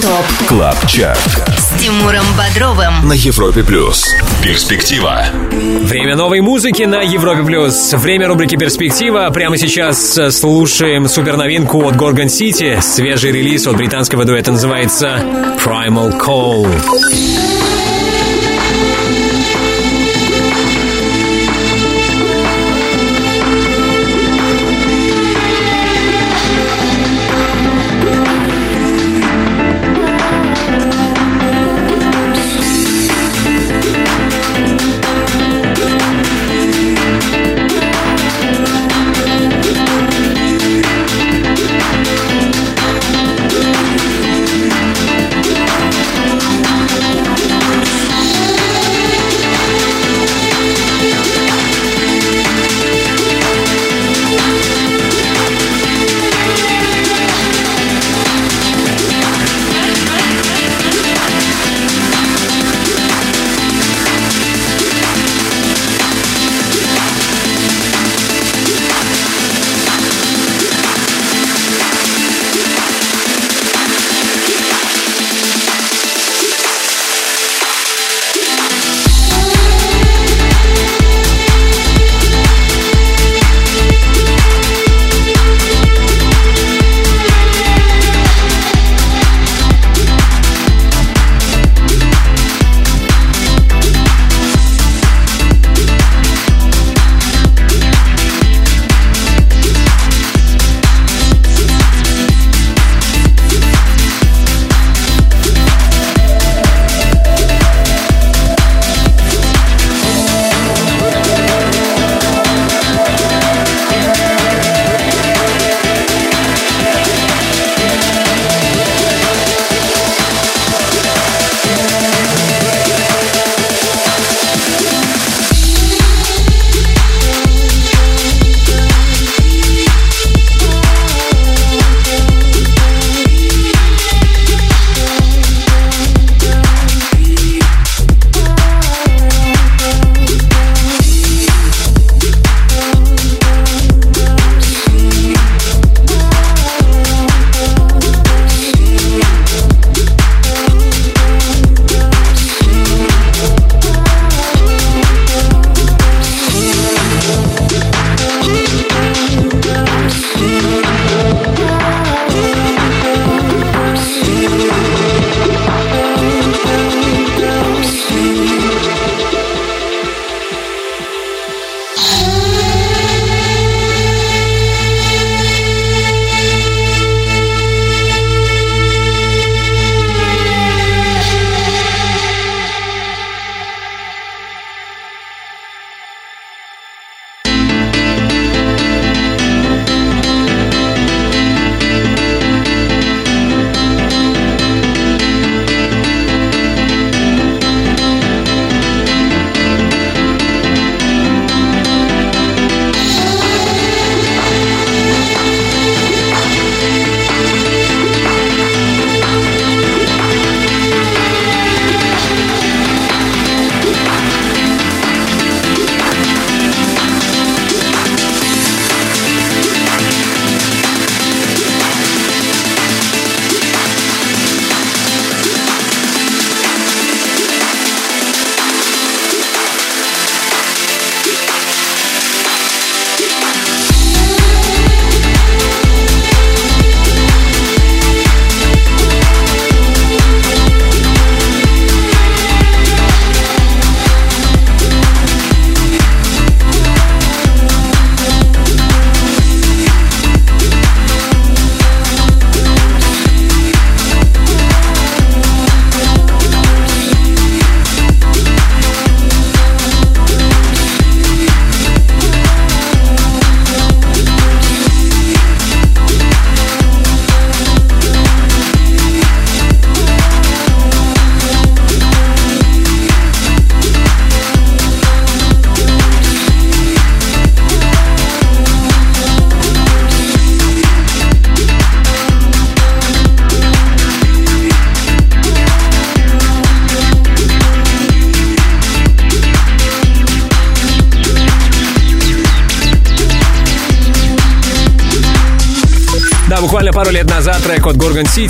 Top Club Chart с Тимуром Бодровым. на Европе плюс. Перспектива. Время новой музыки на Европе Плюс. Время рубрики «Перспектива». Прямо сейчас э, слушаем суперновинку от Gorgon City. Свежий релиз от британского дуэта называется Primal Call.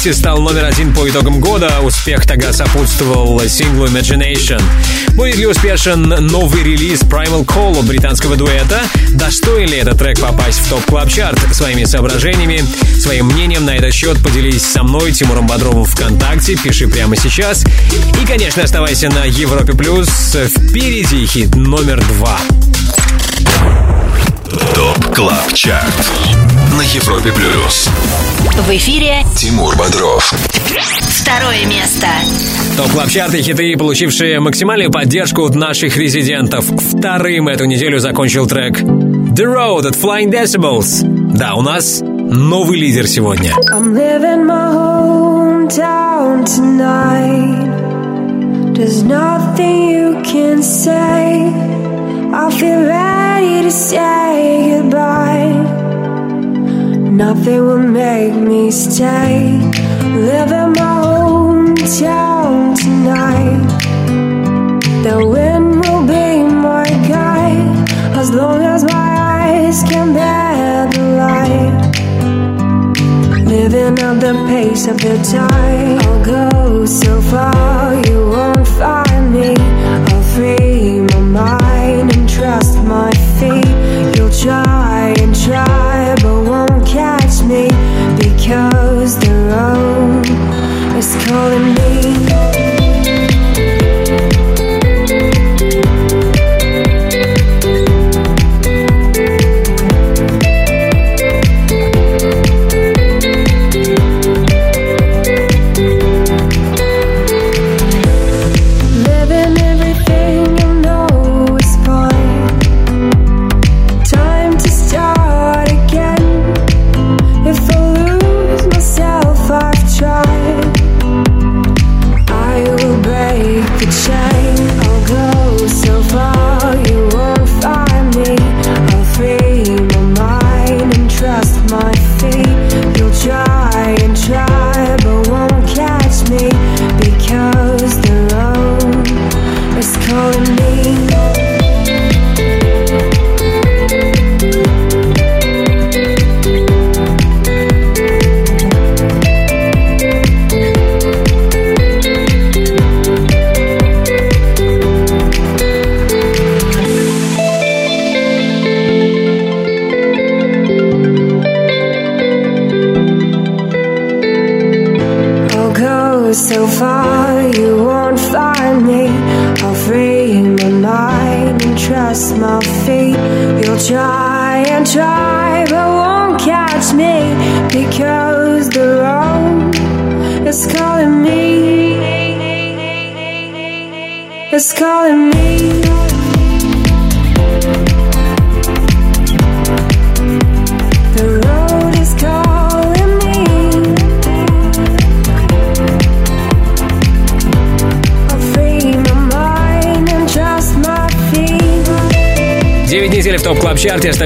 City стал номер один по итогам года. Успех тогда сопутствовал синглу Imagination. Будет ли успешен новый релиз Primal Call британского дуэта? Достоин ли этот трек попасть в топ клаб чарт Своими соображениями, своим мнением на этот счет поделись со мной, Тимуром Бодровым ВКонтакте. Пиши прямо сейчас. И, конечно, оставайся на Европе Плюс. Впереди хит номер два. ТОП КЛАБ ЧАРТ на Европе Плюс. В эфире Тимур Бодров. второе место. Топ клаб чарты хиты, получившие максимальную поддержку от наших резидентов. Вторым эту неделю закончил трек The Road от Flying Decibels. Да, у нас новый лидер сегодня. I'm living my hometown tonight. There's nothing you can say. I feel ready to say goodbye. Nothing will make me stay. Living my hometown tonight. The wind will be my guide as long as my eyes can bear the light. Living at the pace of the tide. I'll go so far, you won't find me.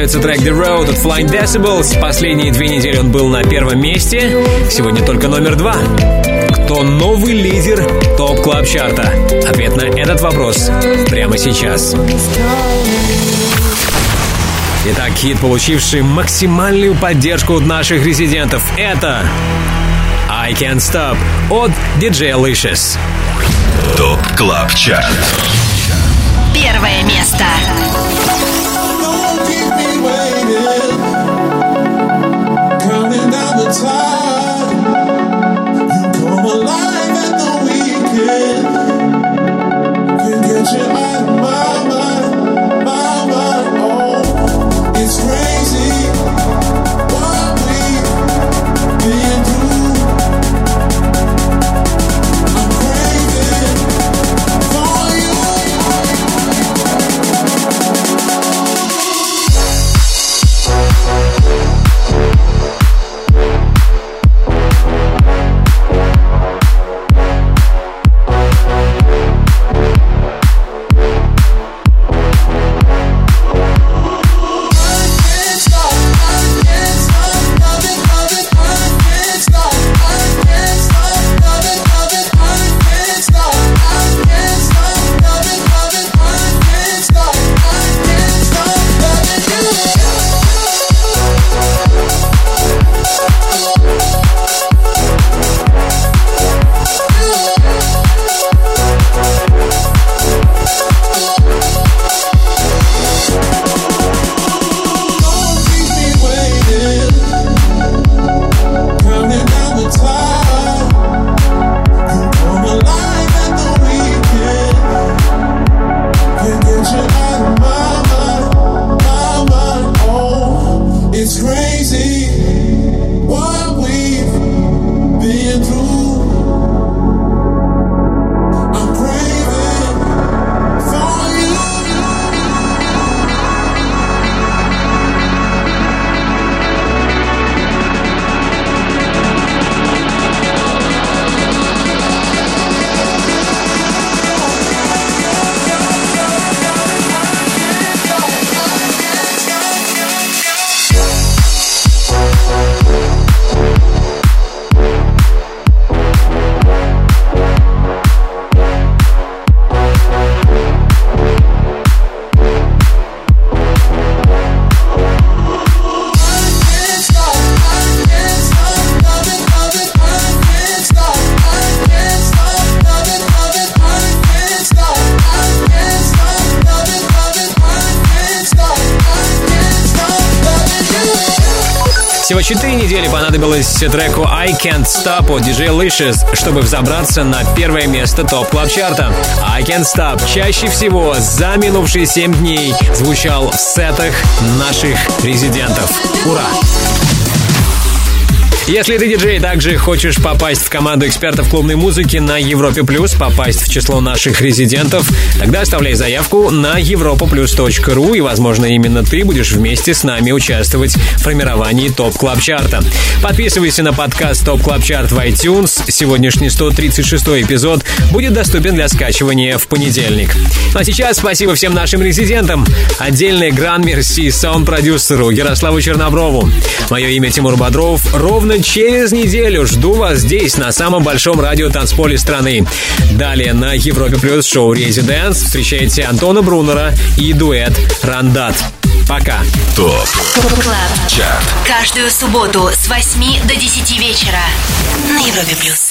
Остается трек The Road от Flying Decibels. Последние две недели он был на первом месте. Сегодня только номер два. Кто новый лидер топ клаб чарта? Ответ на этот вопрос прямо сейчас. Итак, хит, получивший максимальную поддержку от наших резидентов, это I Can't Stop от DJ Alicious. ТОП КЛАБ ЧАРТ Первое место. Понадобилось треку I Can't Stop от DJ Licious, чтобы взобраться на первое место Top Club Chart а I Can't Stop чаще всего за минувшие 7 дней звучал в сетах наших резидентов. Ура! Если ты диджей, также хочешь попасть в команду экспертов клубной музыки на Европе Плюс, попасть в число наших резидентов, тогда оставляй заявку на europaplus.ru и, возможно, именно ты будешь вместе с нами участвовать в формировании Top Club Chart а. Подписывайся на подкаст Top Club Chart в iTunes. Сегодняшний 136 эпизод будет доступен для скачивания в понедельник. А сейчас спасибо всем нашим резидентам. Отдельный гран-мерси саунд-продюсеру Ярославу Черноброву. Мое имя Тимур Бодров. Ровно через неделю жду вас здесь, на самом большом радио танцполе страны. Далее на Европе Плюс шоу «ResiDANCE» встречайте Антона Брунера и дуэт «Рандат». Пока. Top Club. Chart Каждую субботу с 8 до 10 вечера на Европе плюс.